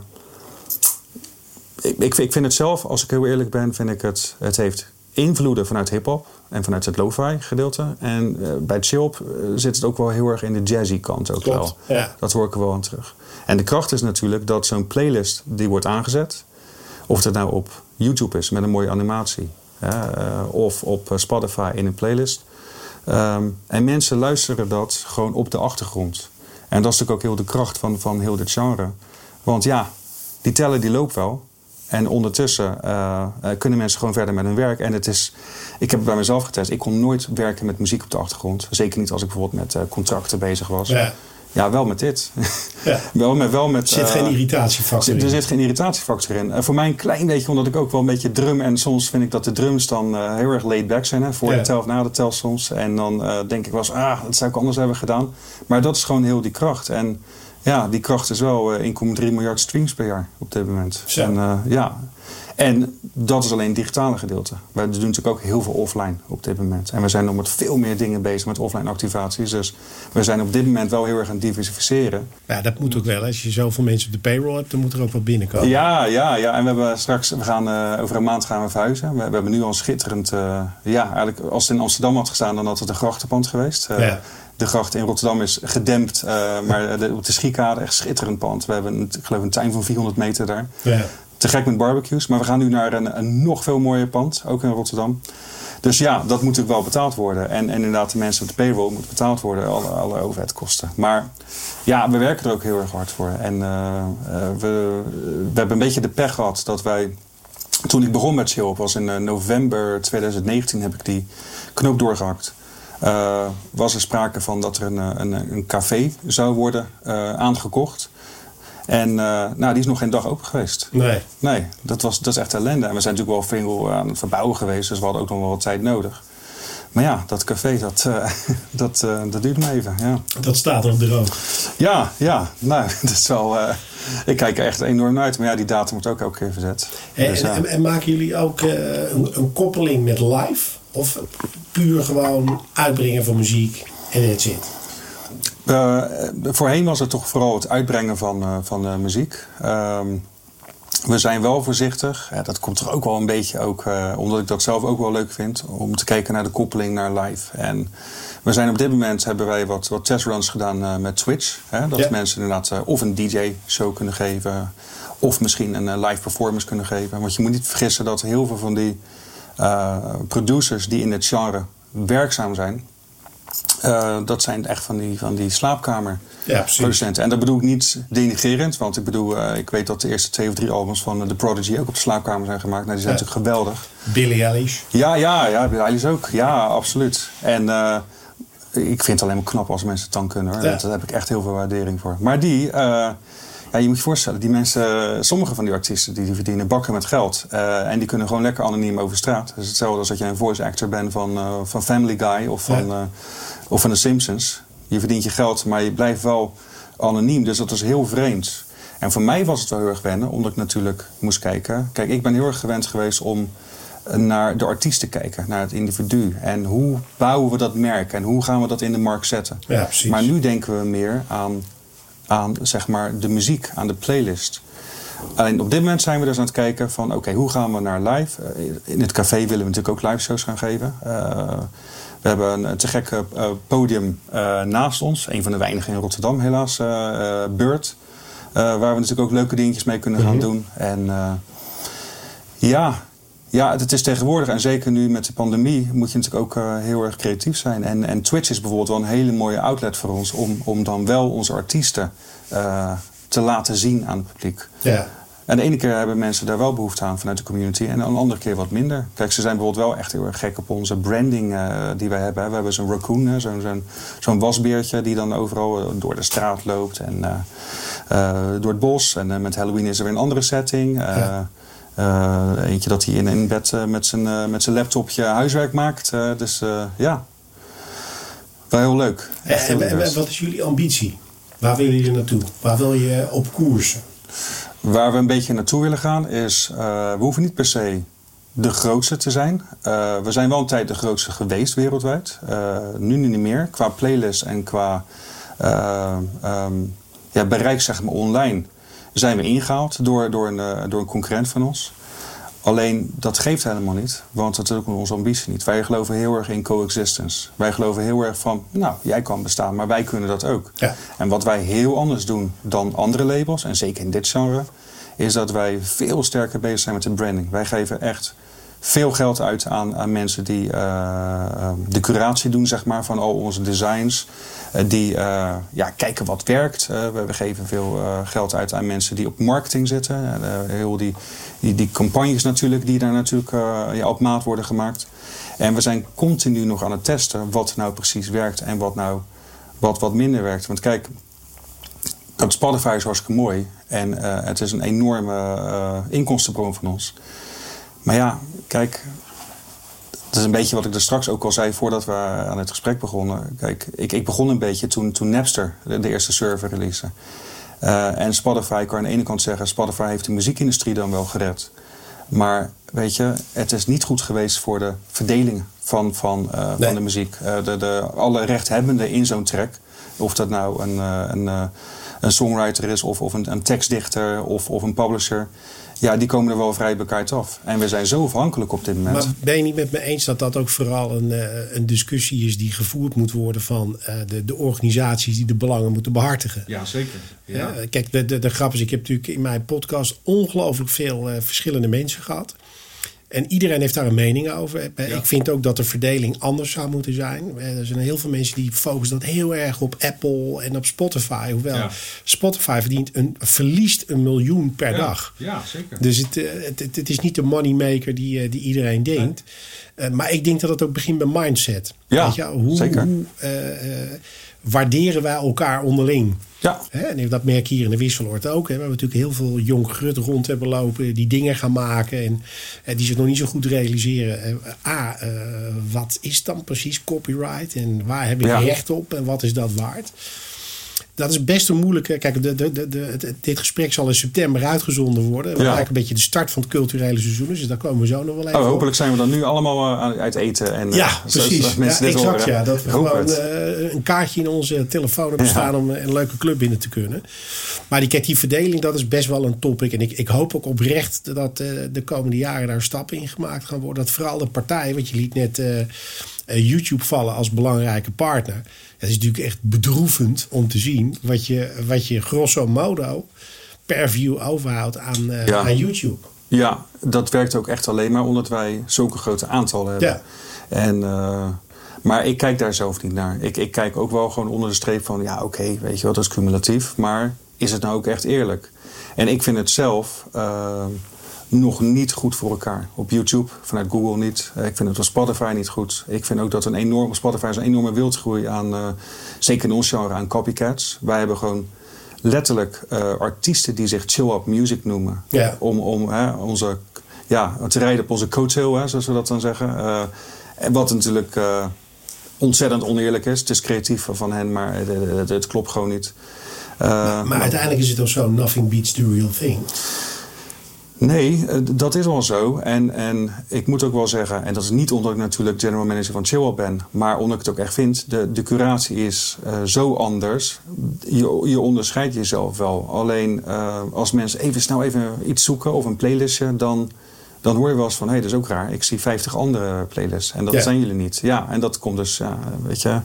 ik, ik, ik vind het zelf, als ik heel eerlijk ben, vind ik het, het heeft invloeden vanuit hip-hop en vanuit het lo-fi gedeelte. En uh, bij chill uh, zit het ook wel heel erg in de jazzy kant ook Klopt, wel. Ja. Dat hoor ik er wel aan terug. En de kracht is natuurlijk dat zo'n playlist die wordt aangezet, of het nou op YouTube is met een mooie animatie, ja, uh, of op Spotify in een playlist. Um, en mensen luisteren dat gewoon op de achtergrond. En dat is natuurlijk ook heel de kracht van, van heel dit genre. Want ja, die teller die loopt wel. En ondertussen uh, kunnen mensen gewoon verder met hun werk. En het is, ik heb het bij mezelf getest. Ik kon nooit werken met muziek op de achtergrond. Zeker niet als ik bijvoorbeeld met uh, contracten bezig was. Ja. Ja, wel met dit. Ja. wel met, wel met, Er zit eh, geen irritatiefactor er in. zit geen irritatiefactor in. Eh, voor mij een klein beetje, omdat ik ook wel een beetje drum. En soms vind ik dat de drums dan eh, heel erg laid back zijn. Hè, voor Ja. de tel of na de tel soms. En dan eh, denk ik wel eens, ah, dat zou ik anders hebben gedaan. Maar dat is gewoon heel die kracht. En ja, die kracht is wel eh, 1,3 miljard streams per jaar op dit moment. Zo. En, eh, ja. en dat is alleen het digitale gedeelte. Wij doen natuurlijk ook heel veel offline op dit moment. En we zijn nog met veel meer dingen bezig met offline activaties. Dus we zijn op dit moment wel heel erg aan het diversificeren. Ja, dat moet ook wel. Als je zoveel mensen op de payroll hebt, dan moet er ook wat binnenkomen. Ja, ja, ja. En we hebben straks, we gaan eh, over een maand gaan we verhuizen. We, we hebben nu al schitterend, eh, ja, eigenlijk als het in Amsterdam had gestaan, dan had het een grachtenpand geweest. Eh, Ja. De gracht in Rotterdam is gedempt, eh, maar de, op de Schiekade echt schitterend pand. We hebben, een, ik geloof, een tuin van 400 meter daar. Ja. Te gek met barbecues. Maar we gaan nu naar een, een nog veel mooier pand, ook in Rotterdam. Dus ja, dat moet natuurlijk wel betaald worden. En, en inderdaad, de mensen op de payroll moeten betaald worden, alle, alle overheidkosten. Maar ja, we werken er ook heel erg hard voor. En eh, eh, we, we hebben een beetje de pech gehad dat wij. Toen ik begon met Chill, was in november 2019, heb ik die knoop doorgehakt. Eh, was er sprake van dat er een, eh, een, een café zou worden eh, aangekocht. En nou, die is nog geen dag open geweest. Nee. Nee, dat, was, dat is echt ellende. En we zijn natuurlijk wel veel aan het verbouwen geweest, dus we hadden ook nog wel wat tijd nodig. Maar ja, dat café, dat, dat, dat duurt me even. Ja, Dat staat er droog. ja, ja nou, dat is wel. ik kijk er echt enorm naar uit. Maar ja, die datum wordt ook elke keer verzet. En, Dus, en, en maken jullie ook een, een koppeling met live? Of puur gewoon uitbrengen van muziek en that's it? Eh, voorheen was het toch vooral het uitbrengen van, eh, van eh, muziek. Ehm, we zijn wel voorzichtig. Ja, dat komt er ook wel een beetje ook, omdat ik dat zelf ook wel leuk vind, om te kijken naar de koppeling naar live. En we zijn op dit moment hebben wij wat, wat testruns gedaan met Twitch. Hè, dat Ja. mensen inderdaad of een DJ-show kunnen geven, of misschien een live performance kunnen geven. Want je moet niet vergissen dat heel veel van die eh, producers die in het genre werkzaam zijn, eh, dat zijn echt van die, van die slaapkamer Ja, precies. producenten. En dat bedoel ik niet denigrerend, want ik bedoel, eh, ik weet dat de eerste twee of drie albums van The Prodigy ook op de slaapkamer zijn gemaakt. Nou, die zijn natuurlijk geweldig. Billie Eilish. Ja, ja, ja, Billie Eilish ook. Ja, absoluut. En ik vind het alleen maar knap als mensen het dan kunnen. Hoor. Ja. Dat- Daar heb ik echt heel veel waardering voor. Maar die, ja, je moet je voorstellen, die mensen, sommige van die artiesten, die, die verdienen bakken met geld. Eh, en die kunnen gewoon lekker anoniem over straat. Is hetzelfde als dat jij een voice actor bent van, eh, van Family Guy of van, Ja. eh, of van The Simpsons. Je verdient je geld, maar je blijft wel anoniem. Dus dat is heel vreemd. En voor mij was het wel heel erg wennen, omdat ik natuurlijk moest kijken. Kijk, ik ben heel erg gewend geweest om naar de artiest te kijken, naar het individu. En hoe bouwen we dat merk en hoe gaan we dat in de markt zetten? Ja, precies. Maar nu denken we meer aan, aan zeg maar, de muziek, aan de playlist. Alleen op dit moment zijn we dus aan het kijken van oké, hoe gaan we naar live? Eh, In het café willen we natuurlijk ook live shows gaan geven. Eh, we hebben een te gekke eh, podium naast ons. Een van de weinigen in Rotterdam helaas, eh, Beurt. Waar we natuurlijk ook leuke dingetjes mee kunnen gaan Mhm. doen. En ja, ja, het is tegenwoordig en zeker nu met de pandemie moet je natuurlijk ook eh, heel erg creatief zijn. En, en Twitch is bijvoorbeeld wel een hele mooie outlet voor ons om, om dan wel onze artiesten eh, te laten zien aan het publiek. Ja. En de ene keer hebben mensen daar wel behoefte aan vanuit de community en de andere keer wat minder. Kijk, ze zijn bijvoorbeeld wel echt heel erg gek op onze branding eh, die wij hebben. We hebben zo'n raccoon, zo'n zo'n wasbeertje die dan overal door de straat loopt en door het bos. En met Halloween is er weer een andere setting. Ja. Eh, eentje dat hij in, in bed eh, met zijn eh, met zijn laptopje huiswerk maakt. Eh, dus eh, ja, wel heel leuk. Echt heel En, en- en divers. wat is jullie ambitie? Waar willen jullie naartoe? Waar wil je op koersen? Waar we een beetje naartoe willen gaan is, eh, we hoeven niet per se de grootste te zijn. Eh, we zijn wel een tijd de grootste geweest wereldwijd. Eh, nu niet meer. Qua playlist en qua eh, ehm, ja, bereik zeg maar online zijn we ingehaald door, door, een, eh, door een concurrent van ons. Alleen dat geeft helemaal niet, want dat is ook onze ambitie niet. Wij geloven heel erg in coexistence. Wij geloven heel erg van, nou, jij kan bestaan, maar wij kunnen dat ook. Ja. En wat wij heel anders doen dan andere labels, en zeker in dit genre, is dat wij veel sterker bezig zijn met de branding. Wij geven echt veel geld uit aan, mensen die eh, eh, de curatie doen, zeg maar, van al onze designs. Eh, die eh, ja, kijken wat werkt. We, geven veel geld uit aan mensen die op marketing zitten. Heel die, die, die campagnes natuurlijk, die daar natuurlijk ja, op maat worden gemaakt. En we zijn continu nog aan het testen wat nou precies werkt en wat nou wat, wat minder werkt. Want kijk, dat Spotify is hartstikke mooi. En het is een enorme inkomstenbron van ons. Maar ja, kijk, dat is een beetje wat ik er straks ook al zei voordat we aan het gesprek begonnen. Kijk, ik, ik begon een beetje toen, toen Napster de, eerste server release. Uh, en Spotify kan aan de ene kant zeggen, Spotify heeft de muziekindustrie dan wel gered. Maar weet je, het is niet goed geweest voor de verdeling van, van, uh, van de muziek. Uh, de, de, alle rechthebbenden in zo'n track, of dat nou een, een, een songwriter is of, of een, een tekstdichter of, of een publisher ja, die komen er wel vrij bekijkt af. En we zijn zo afhankelijk op dit moment. Maar ben je niet met me eens dat dat ook vooral een, uh, een discussie is die gevoerd moet worden van uh, de, de organisaties die de belangen moeten behartigen? Ja, zeker. Ja. Uh, kijk, de, de, de grap is, ik heb natuurlijk in mijn podcast ongelooflijk veel verschillende mensen gehad. En iedereen heeft daar een mening over. Ik vind ook dat de verdeling anders zou moeten zijn. Er zijn heel veel mensen die focussen dat heel erg op Apple en op Spotify. Hoewel Spotify verdient een, verliest een miljoen per dag. Ja, zeker. Dus het, het, het, is niet de moneymaker die, die iedereen denkt. Uh, maar ik denk dat het ook begint bij mindset. Ja, Weet je, hoe, zeker. Hoe, uh, uh, waarderen wij elkaar onderling? Ja. En dat merk je hier in de Wisseloord ook. Hè. We hebben natuurlijk heel veel jong grut rond hebben lopen. Die dingen gaan maken. En, en die zich nog niet zo goed realiseren. A, uh, wat is dan precies copyright? En waar heb ik ja. recht op? En wat is dat waard? Dat is best een moeilijke. Kijk, de, de, de, dit gesprek zal in september uitgezonden worden. Dat ja. eigenlijk een beetje de start van het culturele seizoen. Dus daar komen we zo nog wel even. Oh, hopelijk zijn we dan nu allemaal uh, uit eten. En, ja, uh, precies. Zodat mensen ja, exact, horen. ja. Dat we gewoon uh, een kaartje in onze telefoon hebben staan om een leuke club binnen te kunnen. Maar die, kijk, die verdeling, dat is best wel een topic. En ik, ik hoop ook oprecht dat de komende jaren daar stappen in gemaakt gaan worden. Dat vooral de partijen, wat je liet net YouTube vallen als belangrijke partner. Het is natuurlijk echt bedroevend om te zien wat je, wat je grosso modo per view overhoudt aan, ja. aan YouTube. Ja, dat werkt ook echt alleen maar omdat wij zulke grote aantallen hebben. Ja. En, uh, maar ik kijk daar zelf niet naar. Ik, ik kijk ook wel gewoon onder de streep van, ja oké, okay, weet je wat, dat is cumulatief. Maar is het nou ook echt eerlijk? En ik vind het zelf... Uh, nog niet goed voor elkaar. Op YouTube, vanuit Google niet. Ik vind het op Spotify niet goed. Ik vind ook dat een enorme, Spotify is een enorme wildgroei aan, uh, zeker in ons genre, aan copycats. Wij hebben gewoon letterlijk uh, artiesten die zich chill-up music noemen. Ja. Om, om hè, onze, ja, te rijden op onze coattail, hè, zoals we dat dan zeggen. Uh, wat natuurlijk ontzettend oneerlijk is. Het is creatief van hen, maar het, het, het klopt gewoon niet. maar, maar uiteindelijk is het ook zo, nothing beats the real thing. Nee, dat is wel zo. En, en ik moet ook wel zeggen, en dat is niet omdat ik natuurlijk general manager van Chillwell ben, maar omdat ik het ook echt vind, de, de curatie is uh, zo anders. Je, je onderscheidt jezelf wel. Alleen uh, als mensen even snel even iets zoeken of een playlistje, dan, dan hoor je wel eens van, hé, hey, dat is ook raar. Ik zie 50 andere playlists en dat ja. zijn jullie niet. Ja, en dat komt dus, ja, weet je.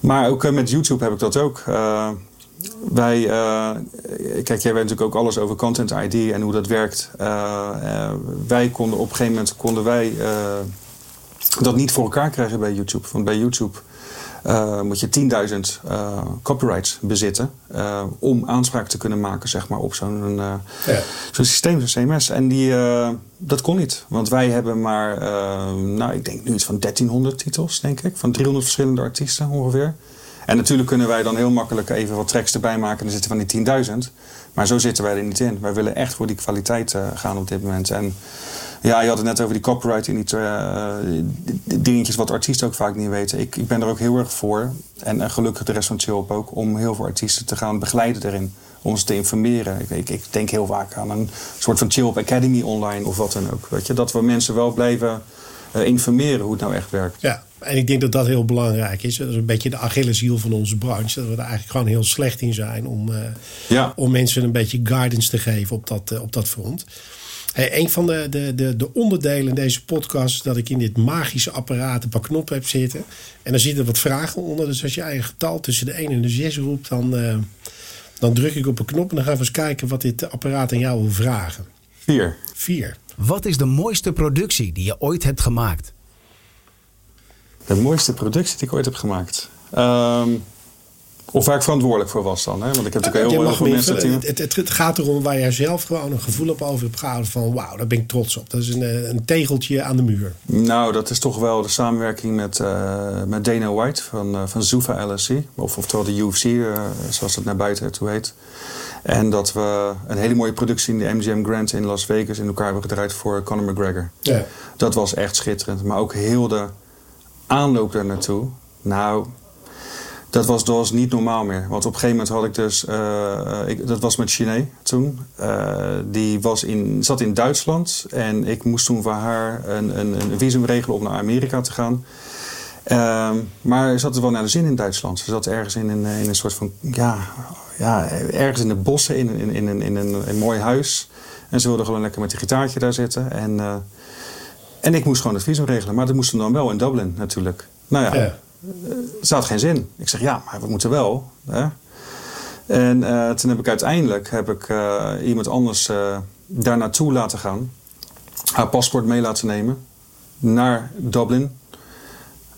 Maar ook uh, met YouTube heb ik dat ook wij, uh, kijk, jij weet natuurlijk ook alles over Content ID en hoe dat werkt. Uh, uh, wij konden op een gegeven moment konden wij dat niet voor elkaar krijgen bij YouTube. Want bij YouTube moet je 10.000 copyrights bezitten om aanspraak te kunnen maken, zeg maar, op zo'n ja. zo'n systeem, zo'n CMS. En die, dat kon niet. Want wij hebben maar, nou, ik denk nu iets van 1300 titels, denk ik, van 300 verschillende artiesten ongeveer. En natuurlijk kunnen wij dan heel makkelijk even wat tracks erbij maken. En dan zitten van die 10.000. Maar zo zitten wij er niet in. Wij willen echt voor die kwaliteit uh, gaan op dit moment. En ja, je had het net over die copyright en die, uh, die dingetjes wat artiesten ook vaak niet weten. Ik, ik ben er ook heel erg voor. En uh, gelukkig de rest van Chill ook. Om heel veel artiesten te gaan begeleiden erin. Om ze te informeren. Ik, ik, denk heel vaak aan een soort van Chill Academy online of wat dan ook. Je? Dat we mensen wel blijven informeren hoe het nou echt werkt. Ja. En ik denk dat dat heel belangrijk is. Dat is een beetje de Achilleshiel van onze branche. Dat we er eigenlijk gewoon heel slecht in zijn om, uh, ja. om mensen een beetje guidance te geven op dat, uh, op dat front. Hey, een van de, de, de, de onderdelen in deze podcast is dat ik in dit magische apparaat een paar knoppen heb zitten. En er zitten wat vragen onder. Dus als je eigen getal tussen de 1 en de 6 roept, dan, uh, dan druk ik op een knop en dan gaan we eens kijken wat dit apparaat aan jou wil vragen. 4. 4. Wat is de mooiste productie die je ooit hebt gemaakt? De mooiste productie die ik ooit heb gemaakt. Um, Of waar ik verantwoordelijk voor was dan. Hè? Want ik heb natuurlijk heel, veel me mensen... Het, het, het gaat erom waar jij zelf gewoon een gevoel op over hebt gehouden van wauw, daar ben ik trots op. Dat is een, eh, een tegeltje aan de muur. Nou, dat is toch wel de samenwerking met, eh, met Dana White van, eh, van Zuffa LSC. Of, oftewel de UFC, eh, zoals het naar buiten toe heet. En dat we een hele mooie productie in de MGM Grand in Las Vegas in elkaar hebben gedraaid voor Conor McGregor. Ja. Dat was echt schitterend. Maar ook heel de aanloop daar naartoe. Nou, dat was, dat was niet normaal meer. Want op een gegeven moment had ik dus... eh, ik, dat was met Chiné toen. Eh, die was in, zat in Duitsland. En ik moest toen voor haar een, een, een visum regelen om naar Amerika te gaan. Ehm, maar ze had er wel naar de zin in Duitsland. Ze zat ergens in een, in een soort van... Ja, ja, ergens in de bossen in, in, in, een, in een, een mooi huis. En ze wilde gewoon lekker met een gitaartje daar zitten. En... eh, en ik moest gewoon het visum regelen. Maar dat moesten dan wel in Dublin natuurlijk. Nou ja, Ja. ze had geen zin. Ik zeg, ja, maar we moeten wel. Hè? En eh, toen heb ik uiteindelijk heb ik, eh, iemand anders eh, daar naartoe laten gaan. Haar paspoort mee laten nemen. Naar Dublin.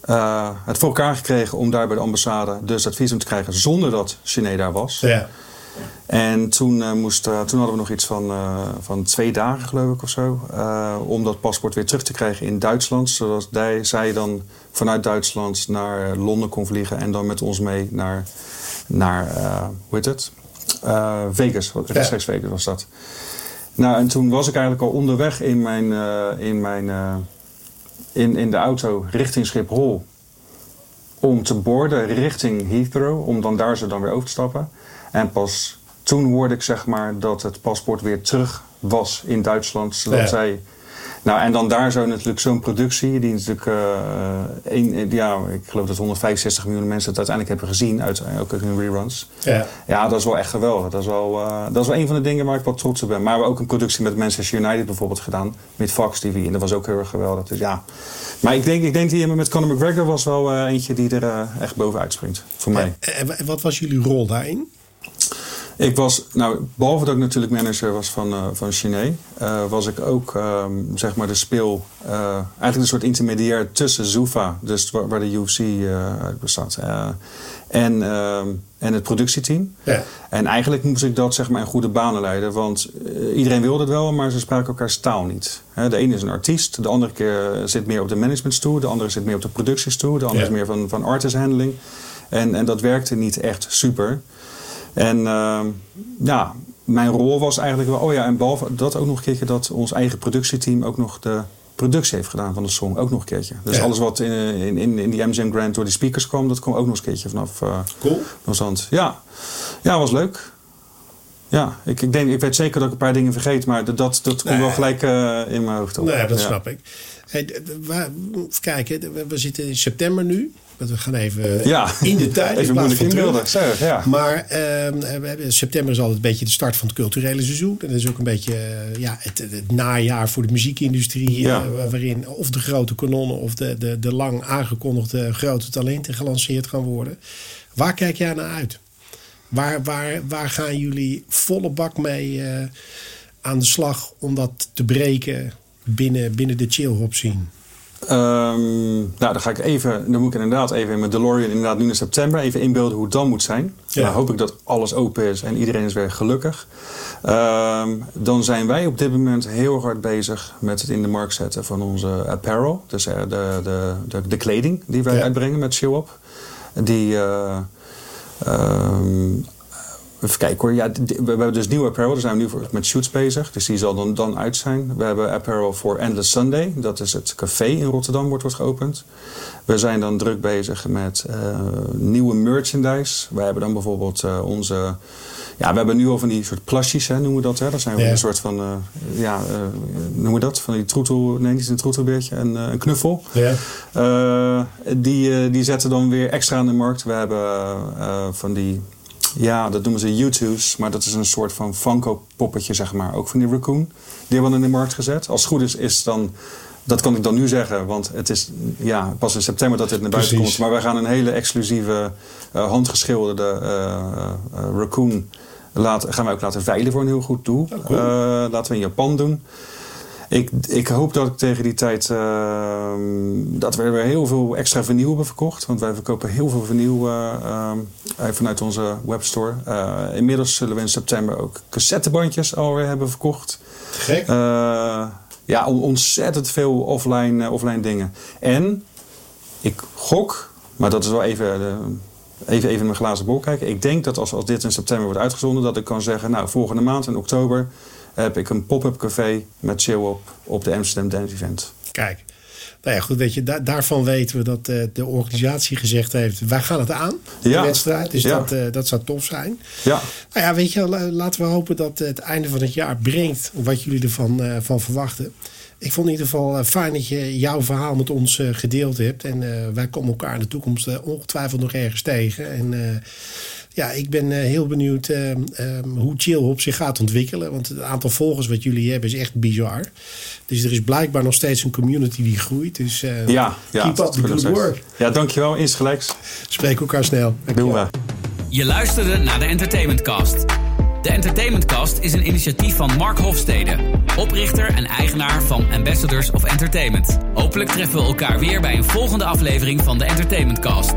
Eh, het voor elkaar gekregen om daar bij de ambassade dus dat visum te krijgen zonder dat Sinead daar was. Ja. En toen, eh, moest, eh, toen hadden we nog iets van, van twee dagen, geloof ik, of zo. om dat paspoort weer terug te krijgen in Duitsland. Zodat zij dan vanuit Duitsland naar Londen kon vliegen. En dan met ons mee naar, naar hoe heet het? Vegas. Rechtstreeks Vegas was dat. Nou, en toen was ik eigenlijk al onderweg in, mijn, in, mijn, in, in de auto richting Schiphol. Om te boorden richting Heathrow. Om dan daar zo dan weer over te stappen. En pas toen hoorde ik zeg maar dat het paspoort weer terug was in Duitsland. Zodat Ja. zij... Nou, en dan daar zo natuurlijk zo'n productie, die natuurlijk, eh, een, ja, ik geloof dat 165 miljoen mensen het uiteindelijk hebben gezien, uit, ook in reruns. Ja. Ja, dat is wel echt geweldig. Dat is wel, eh, dat is wel een van de dingen waar ik wat trots op ben. Maar we hebben ook een productie met Manchester United bijvoorbeeld gedaan. Met Fox TV. En dat was ook heel erg geweldig. Dus ja. Maar ik denk, ik denk die met Conor McGregor was wel eh, eentje die er eh, echt bovenuit springt. Voor mij. En wa- wat was jullie rol daarin? Ik was, nou, behalve dat ik natuurlijk manager was van, eh van Chiné, eh, was ik ook, ehm, zeg maar, de speel, eh, eigenlijk een soort intermediair tussen Zuffa, dus waar, waar de UFC uit bestaat, en, ehm, en het productieteam. Ja. En eigenlijk moest ik dat zeg maar in goede banen leiden. Want iedereen wilde het wel, maar ze spraken elkaars taal niet. De ene is een artiest, de andere keer zit meer op de managementstoel. De andere zit meer op de productiestoel. De andere Ja. is meer van, van artist handling. En, en dat werkte niet echt super. En ehm, ja, mijn rol was eigenlijk wel... Oh ja, en behalve dat ook nog een keertje dat ons eigen productieteam ook nog de productie heeft gedaan van de song. Ook nog een keertje. Dus Ja. alles wat in, in, in, die MGM Grand door die speakers kwam, dat kwam ook nog eens een keertje vanaf... eh, Cool. Zand. Ja, ja was leuk. Ja, ik, ik, denk, ik weet zeker dat ik een paar dingen vergeet, maar dat, dat, komt Nee. wel gelijk eh, in mijn hoofd op. Nee, dat Ja. snap ik. Hey, waar- even kijken, we zitten in september nu. We gaan even Ja, in de tijd. even moeilijk inbeelden. Zeg, ja. Maar we hebben, september is altijd een beetje de start van het culturele seizoen. En dat is ook een beetje eh, ja, het, het najaar voor de muziekindustrie. eh, waarin of de grote kanonnen of de, de, de lang aangekondigde grote talenten gelanceerd gaan worden. Waar kijk jij naar uit? Waar, waar, waar gaan jullie volle bak mee eh, aan de slag om dat te breken binnen, binnen de chill hop Ehm, nou, dan ga ik even, dan moet ik inderdaad even in mijn DeLorean, inderdaad nu in september, even inbeelden hoe het dan moet zijn. Ja. Dan hoop ik dat alles open is en iedereen is weer gelukkig. Ehm, dan zijn wij op dit moment heel hard bezig met het in de markt zetten van onze apparel. Dus eh, de, de, de, de kleding die wij Ja. uitbrengen met Show Up. Die, eh, ehm, Even kijken hoor. Ja, we hebben dus nieuwe apparel. Daar zijn we nu voor, met shoots bezig. Dus die zal dan, dan uit zijn. We hebben apparel voor Endless Sunday. Dat is het café in Rotterdam wordt, wordt geopend. We zijn dan druk bezig met eh, nieuwe merchandise. We hebben dan bijvoorbeeld eh, onze... Ja, we hebben nu al van die soort plasjes, hè, noemen we dat. Hè? Dat zijn Ja. een soort van... eh, ja, noemen we dat? Van die troetel... Nee, niet een troetelbeertje. Een, een knuffel. Ja. Die, die zetten dan weer extra aan de markt. We hebben van die, ja, dat noemen ze U2's, maar dat is een soort van Funko-poppetje, zeg maar. Ook van die Raccoon. Die hebben we in de markt gezet. Als het goed is, is dan, dat kan ik dan nu zeggen, want het is ja, pas in september dat dit naar buiten Precies. komt. Maar wij gaan een hele exclusieve, eh, handgeschilderde eh, eh, Raccoon laten, gaan wij ook laten veilen voor een heel goed doel. Oh, cool. Laten we in Japan doen. Ik, ik hoop dat ik tegen die tijd uh, dat we weer heel veel extra vinyl hebben verkocht. Want wij verkopen heel veel vinyl uh, vanuit onze webstore. Uh, inmiddels zullen we in september ook cassettebandjes alweer hebben verkocht. Gek. ja, ontzettend veel offline, offline dingen. En ik gok, maar dat is wel even even, even in mijn glazen bol kijken. Ik denk dat als, als dit in september wordt uitgezonden, dat ik kan zeggen, nou, volgende maand in oktober heb ik een pop-up café met chill op op de Amsterdam Dance Event. Kijk. Nou ja, goed, weet je, daarvan weten we dat uh, de organisatie gezegd heeft: wij gaan het aan, de ja. wedstrijd. Dus dat, uh, dat zou tof zijn. Ja. Nou ja, weet je, laten we hopen dat het einde van het jaar brengt wat jullie ervan uh, van verwachten. Ik vond in ieder geval fijn dat je jouw verhaal met ons gedeeld hebt. En wij komen elkaar in de toekomst ongetwijfeld nog ergens tegen. En ja, ik ben uh, heel benieuwd uh, um, hoe Chillhop zich gaat ontwikkelen. Want het aantal volgers wat jullie hebben is echt bizar. Dus er is blijkbaar nog steeds een community die groeit. Dus uh, ja, ja, keep up the good work. Ja, dankjewel. Insgelijks. Spreek elkaar snel. Doen we. Je luisterde naar de Entertainment Cast. De Entertainment Cast is een initiatief van Mark Hofstede, oprichter en eigenaar van Ambassadors of Entertainment. Hopelijk treffen we elkaar weer bij een volgende aflevering van de Entertainment Cast.